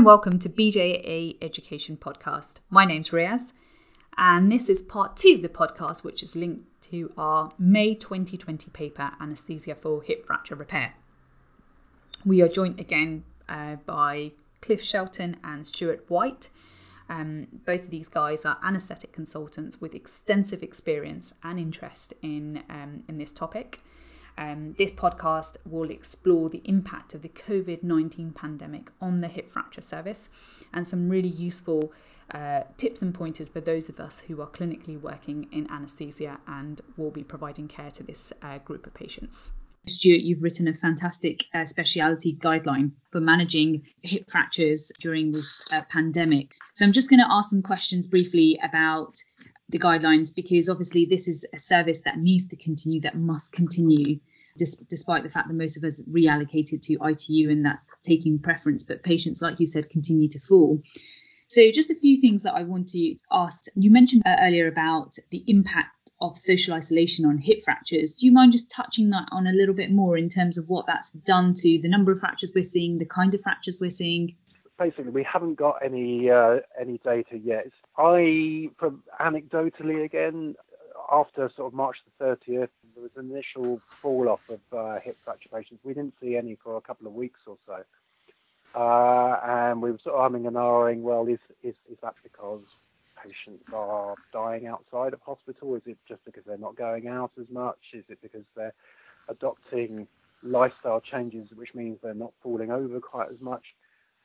and welcome to BJA Education Podcast. My name's Riaz, and this is part two of the podcast, which is linked to our May 2020 paper, Anaesthesia for Hip Fracture Repair. We are joined again uh, by Cliff Shelton and Stuart White. Um, both of these guys are anaesthetic consultants with extensive experience and interest in, um, in this topic. Um, this podcast will explore the impact of the COVID 19 pandemic on the hip fracture service and some really useful uh, tips and pointers for those of us who are clinically working in anaesthesia and will be providing care to this uh, group of patients. Stuart, you've written a fantastic uh, speciality guideline for managing hip fractures during this uh, pandemic. So I'm just going to ask some questions briefly about the guidelines because obviously this is a service that needs to continue, that must continue despite the fact that most of us reallocated to ITU and that's taking preference, but patients, like you said, continue to fall. So, just a few things that I want to ask. You mentioned uh, earlier about the impact of social isolation on hip fractures. Do you mind just touching that on a little bit more in terms of what that's done to the number of fractures we're seeing, the kind of fractures we're seeing? Basically, we haven't got any uh, any data yet. I, from anecdotally again, after sort of March the 30th, there was an initial fall off of uh, hip patients. We didn't see any for a couple of weeks or so. Uh, and we were sort of humming and ahhing, well, is, is, is that because patients are dying outside of hospital? Is it just because they're not going out as much? Is it because they're adopting lifestyle changes, which means they're not falling over quite as much?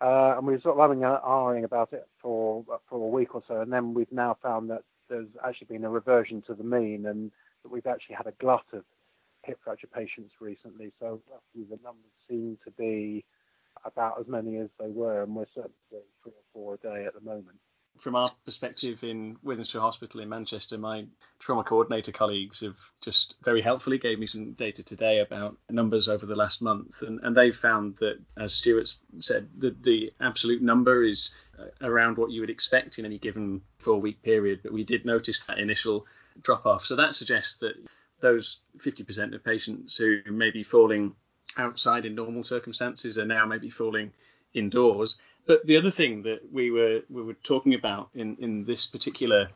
Uh, and we were sort of humming and ahhing about it for for a week or so, and then we've now found that there's actually been a reversion to the mean, and that we've actually had a glut of hip fracture patients recently. So the numbers seem to be about as many as they were, and we're certainly three or four a day at the moment. From our perspective in Wythenshawe Hospital in Manchester, my trauma coordinator colleagues have just very helpfully gave me some data today about numbers over the last month, and, and they've found that, as Stuart said, that the absolute number is Uh, around what you would expect in any given four week period, but we did notice that initial drop off. So that suggests that those 50% of patients who may be falling outside in normal circumstances are now maybe falling indoors. But the other thing that we were we were talking about in, in this particular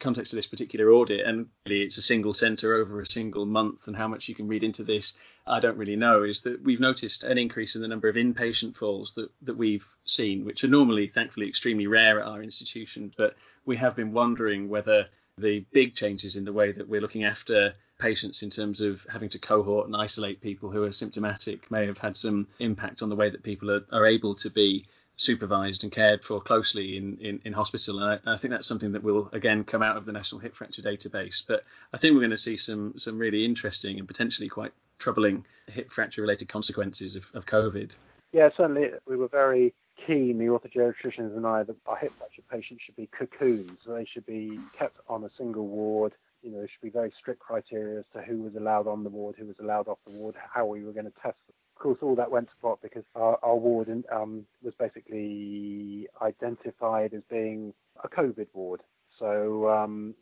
context of this particular audit, and really it's a single centre over a single month, and how much you can read into this, I don't really know, is that we've noticed an increase in the number of inpatient falls that, that we've seen, which are normally, thankfully, extremely rare at our institution. But we have been wondering whether the big changes in the way that we're looking after patients in terms of having to cohort and isolate people who are symptomatic may have had some impact on the way that people are, are able to be supervised and cared for closely in, in, in hospital. And I, I, think that's something that will again come out of the National Hip Fracture Database. But I think we're going to see some some really interesting and potentially quite troubling hip fracture related consequences of, of COVID. Yeah, certainly we were very keen, the orthogeriatricians and I, that our hip fracture patients should be cocoons. They should be kept on a single ward. You know, there should be very strict criteria as to who was allowed on the ward, who was allowed off the ward, how we were going to test them course, all that went to pot because our, our ward um, was basically identified as being a COVID ward. So um,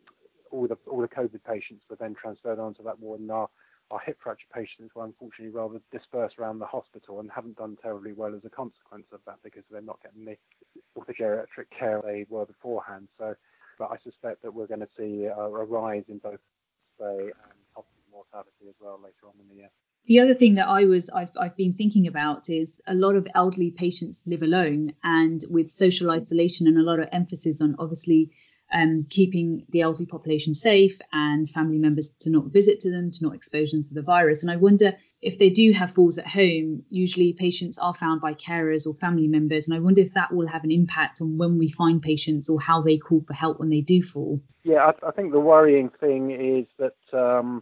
all the all the COVID patients were then transferred onto that ward, and our our hip fracture patients were unfortunately rather dispersed around the hospital and haven't done terribly well as a consequence of that because they're not getting the orthogeriatric care they were beforehand. So, but I suspect that we're going to see a, a rise in both say hospital mortality as well later on in the year. The other thing that I was I've, I've been thinking about is a lot of elderly patients live alone, and with social isolation and a lot of emphasis on obviously um, keeping the elderly population safe and family members to not visit to them, to not expose them to the virus. And I wonder if they do have falls at home, usually patients are found by carers or family members. And I wonder if that will have an impact on when we find patients or how they call for help when they do fall. Yeah, I, I think the worrying thing is that um,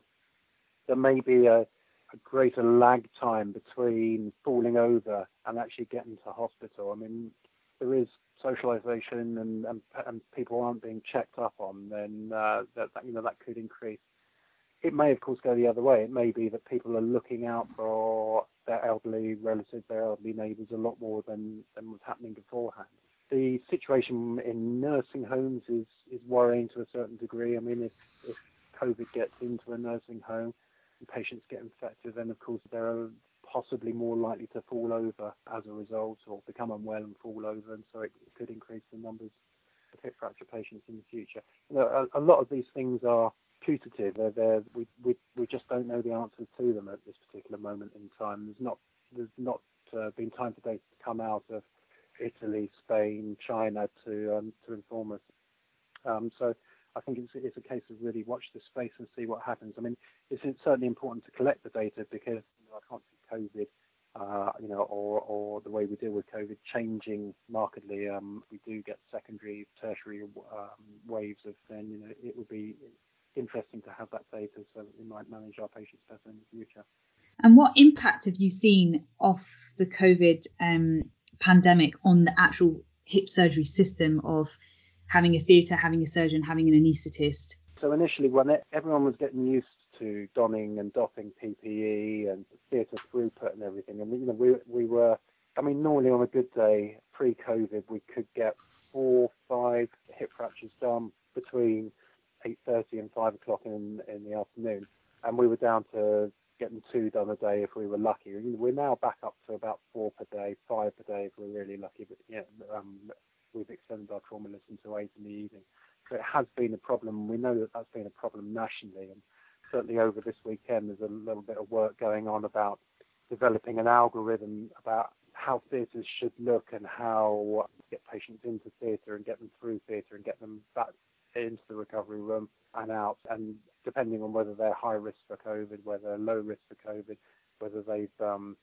there may be a a greater lag time between falling over and actually getting to hospital. I mean, there is socialization and, and, and people aren't being checked up on, then uh, that, that, you know that could increase. It may, of course, go the other way. It may be that people are looking out for their elderly relatives, their elderly neighbours a lot more than, than was happening beforehand. The situation in nursing homes is, is worrying to a certain degree. I mean, if, if COVID gets into a nursing home, patients get infected, then of course they're possibly more likely to fall over as a result or become unwell and fall over, and so it, could increase the numbers of hip fracture patients in the future. A, a lot of these things are putative. They're, they're, we, we, we just don't know the answers to them at this particular moment in time. There's not there's not uh, been time for data to come out of Italy, Spain, China to um, to inform us. Um, so I think it's, it's a case of really watch the space and see what happens. I mean, it's, it's certainly important to collect the data because you know, I can't see COVID, uh, you know, or, or the way we deal with COVID changing markedly. Um, we do get secondary, tertiary um, waves of then, you know, it would be interesting to have that data so that we might manage our patients better in the future. And what impact have you seen of the COVID um, pandemic on the actual hip surgery system of having a theatre, having a surgeon, having an anaesthetist? So initially, when it, everyone was getting used to donning and doffing PPE and theatre throughput and everything, and you know, we we were, I mean, normally on a good day pre-COVID, we could get four, five hip fractures done between 8:30 and 5 o'clock in in the afternoon, and we were down to getting two done a day if we were lucky. We're now back up to about four per day, five per day if we're really lucky. But yeah, um, our trauma list until eight in the evening. So it has been a problem. We know that that's been a problem nationally, and certainly over this weekend, there's a little bit of work going on about developing an algorithm about how theatres should look and how to get patients into theatre and get them through theatre and get them back into the recovery room and out. And depending on whether they're high risk for COVID, whether they're low risk for COVID, whether they've um,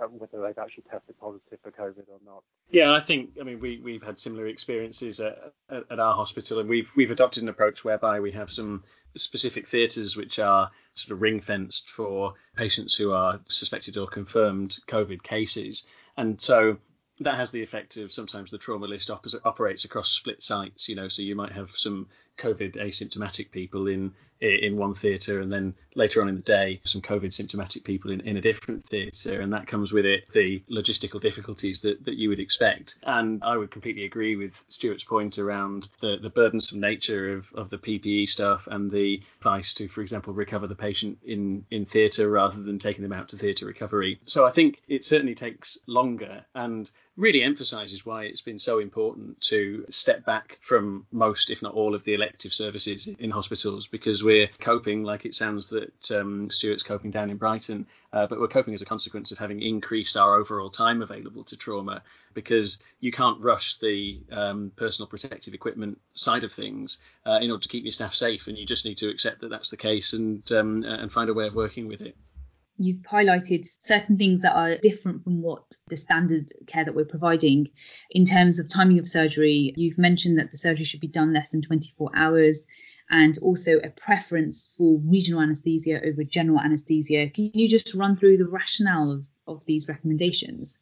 Uh, whether they've actually tested positive for COVID or not. Yeah, I think I mean we we've had similar experiences at, at, at our hospital, and we've we've adopted an approach whereby we have some specific theatres which are sort of ring fenced for patients who are suspected or confirmed COVID cases, and so that has the effect of sometimes the trauma list op- operates across split sites, you know, so you might have some COVID asymptomatic people in in one theatre, and then later on in the day, some COVID symptomatic people in, in a different theatre, and that comes with it the logistical difficulties that, that you would expect. And I would completely agree with Stuart's point around the, the burdensome nature of, of the PPE stuff and the advice to, for example, recover the patient in, in theatre rather than taking them out to theatre recovery. So I think it certainly takes longer and really emphasises why it's been so important to step back from most, if not all, of the elective services in hospitals because we're coping like it sounds that um, Stuart's coping down in Brighton, uh, but we're coping as a consequence of having increased our overall time available to trauma because you can't rush the um, personal protective equipment side of things uh, in order to keep your staff safe, and you just need to accept that that's the case and um, and find a way of working with it you've highlighted certain things that are different from what the standard care that we're providing in terms of timing of surgery. You've mentioned that the surgery should be done less than 24 hours and also a preference for regional anaesthesia over general anaesthesia. Can you just run through the rationale of, of these recommendations?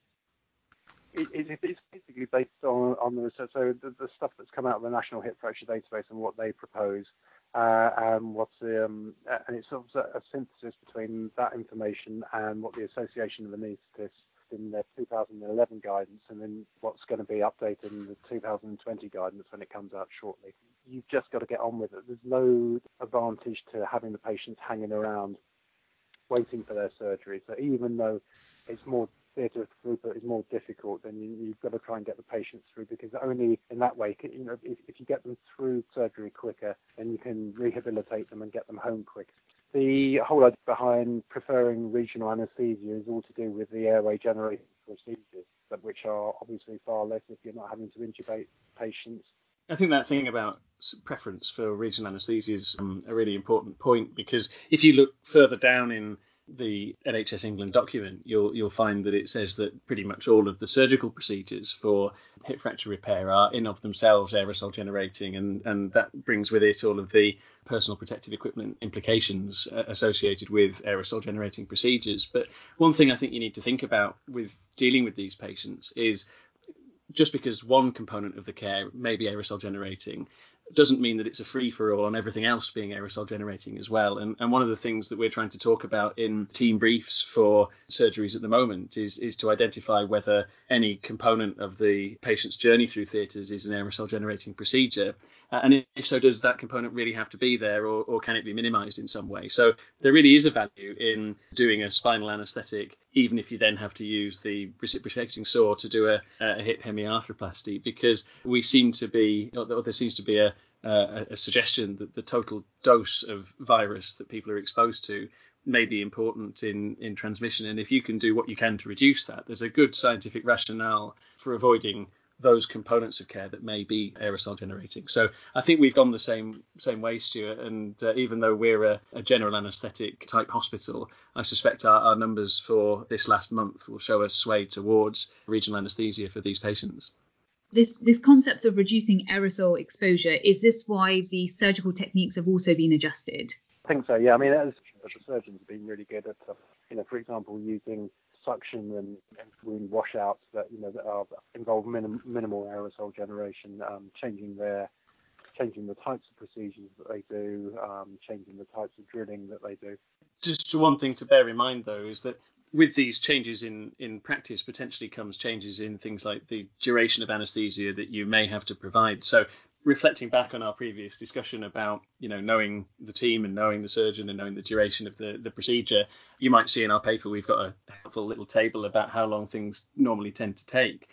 It, it, it's basically based on, on the research, so the, the, stuff that's come out of the National Hip Fracture Database and what they propose and what's the um, and it's sort of a, synthesis between that information and what the Association of Anaesthetists in their 2011 guidance, and then what's going to be updated in the 2020 guidance when it comes out shortly. You've just got to get on with it. There's no advantage to having the patients hanging around waiting for their surgery. So even though it's more theatre throughput is more difficult, then you, have got to try and get the patients through because only in that way, you know, if, if you get them through surgery quicker, then you can rehabilitate them and get them home quicker. The whole idea behind preferring regional anaesthesia is all to do with the airway generating procedures, which are obviously far less if you're not having to intubate patients. I think that thing about preference for regional anaesthesia is um, a really important point because if you look further down in the NHS England document, you'll you'll find that it says that pretty much all of the surgical procedures for hip fracture repair are in of themselves aerosol generating, and and that brings with it all of the personal protective equipment implications uh, associated with aerosol generating procedures. But one thing I think you need to think about with dealing with these patients is just because one component of the care may be aerosol generating doesn't mean that it's a free for all on everything else being aerosol generating as well. And, and one of the things that we're trying to talk about in team briefs for surgeries at the moment is, is to identify whether any component of the patient's journey through theatres is an aerosol generating procedure. Uh, and if so, does that component really have to be there or, or can it be minimized in some way? So there really is a value in doing a spinal anesthetic even if you then have to use the reciprocating saw to do a, a hip hemiarthroplasty, because we seem to be, or there seems to be a, a, a suggestion that the total dose of virus that people are exposed to may be important in, in transmission. And if you can do what you can to reduce that, there's a good scientific rationale for avoiding those components of care that may be aerosol generating. So I think we've gone the same same way, Stuart. And uh, even though we're a, a, general anaesthetic type hospital, I suspect our, our numbers for this last month will show us sway towards regional anaesthesia for these patients. This this concept of reducing aerosol exposure is this why the surgical techniques have also been adjusted? I think so. Yeah. I mean, as, the surgeons have been really good at, uh, you know, for example, using suction and, and wound washouts that you know that are, involve minim, minimal aerosol generation, um, changing their changing the types of procedures that they do, um, changing the types of drilling that they do. Just one thing to bear in mind though is that with these changes in, in practice potentially comes changes in things like the duration of anesthesia that you may have to provide. So reflecting back on our previous discussion about you know knowing the team and knowing the surgeon and knowing the duration of the, the procedure you might see in our paper we've got a helpful little table about how long things normally tend to take.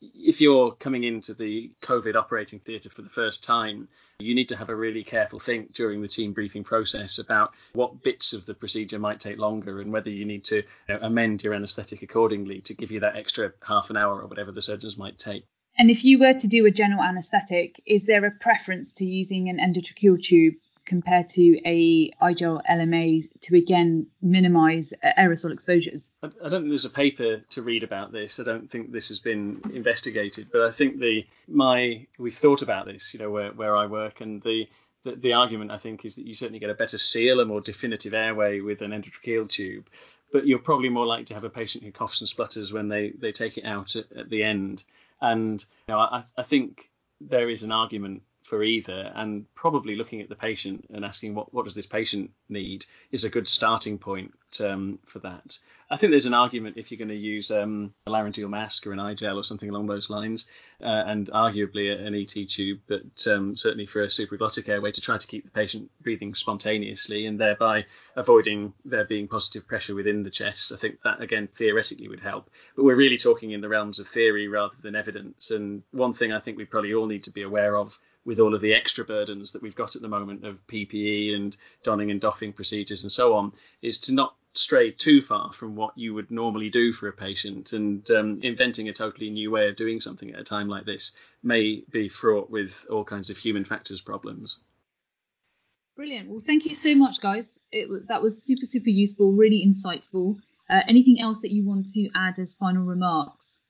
If you're coming into the covid operating theatre for the first time you need to have a really careful think during the team briefing process about what bits of the procedure might take longer and whether you need to you know, amend your anaesthetic accordingly to give you that extra half an hour or whatever the surgeons might take and if you were to do a general anaesthetic, is there a preference to using an endotracheal tube compared to a i-gel LMA to again minimise aerosol exposures? I, don't think there's a paper to read about this. I don't think this has been investigated, but I think the my we've thought about this, you know, where where I work, and the the, the argument I think is that you certainly get a better seal, a more definitive airway with an endotracheal tube, but you're probably more likely to have a patient who coughs and splutters when they, they take it out at, at the end. And you know, I, I think there is an argument for either, and probably looking at the patient and asking what what does this patient need is a good starting point um, for that. I think there's an argument if you're going to use um, a laryngeal mask or an i-gel or something along those lines, uh, and arguably an ET tube, but um, certainly for a supraglottic airway to try to keep the patient breathing spontaneously and thereby avoiding there being positive pressure within the chest. I think that again theoretically would help, but we're really talking in the realms of theory rather than evidence. And one thing I think we probably all need to be aware of with all of the extra burdens that we've got at the moment of PPE and donning and doffing procedures and so on, is to not stray too far from what you would normally do for a patient. And um, inventing a totally new way of doing something at a time like this may be fraught with all kinds of human factors problems. Brilliant. Well, thank you so much, guys. It, that was super, super useful, really insightful. Uh, anything else that you want to add as final remarks?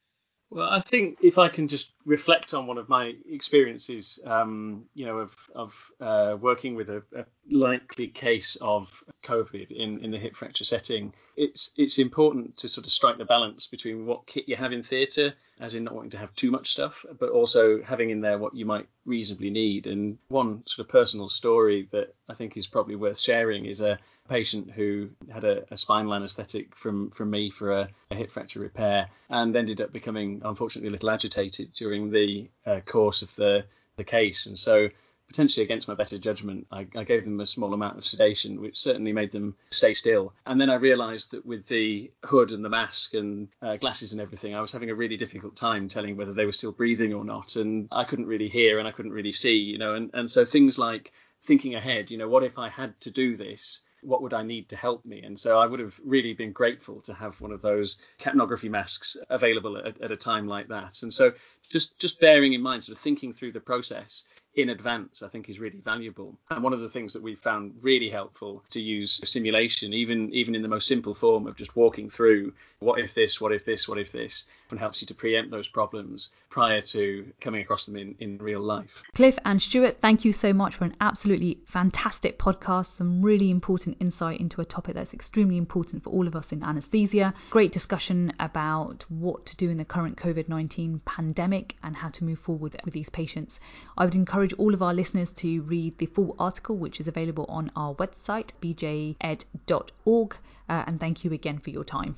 Well, I think if I can just reflect on one of my experiences, um, you know, of, of uh, working with a, a, likely case of COVID in, in the hip fracture setting, it's it's important to sort of strike the balance between what kit you have in theatre, as in not wanting to have too much stuff, but also having in there what you might reasonably need. And one sort of personal story that I think is probably worth sharing is a patient who had a, a spinal anaesthetic from, from me for a, a, hip fracture repair and ended up becoming, unfortunately, a little agitated during the uh, course of the, the case. And so, potentially against my better judgment, I, I, gave them a small amount of sedation, which certainly made them stay still. And then I realised that with the hood and the mask and uh, glasses and everything, I was having a really difficult time telling whether they were still breathing or not. And I couldn't really hear and I couldn't really see, you know. And, and so things like thinking ahead, you know, what if I had to do this? What would I need to help me? And so I would have really been grateful to have one of those capnography masks available at, at a time like that. And so just just bearing in mind, sort of thinking through the process in advance, I think is really valuable. And one of the things that we've found really helpful to use simulation, even even in the most simple form of just walking through what if this, what if this, what if this, and helps you to preempt those problems prior to coming across them in, in real life. Cliff and Stuart, thank you so much for an absolutely fantastic podcast, some really important insight into a topic that's extremely important for all of us in anaesthesia. Great discussion about what to do in the current COVID 19 pandemic and how to move forward with these patients. I would encourage all of our listeners to read the full article, which is available on our website, bjaed.org, uh, and thank you again for your time.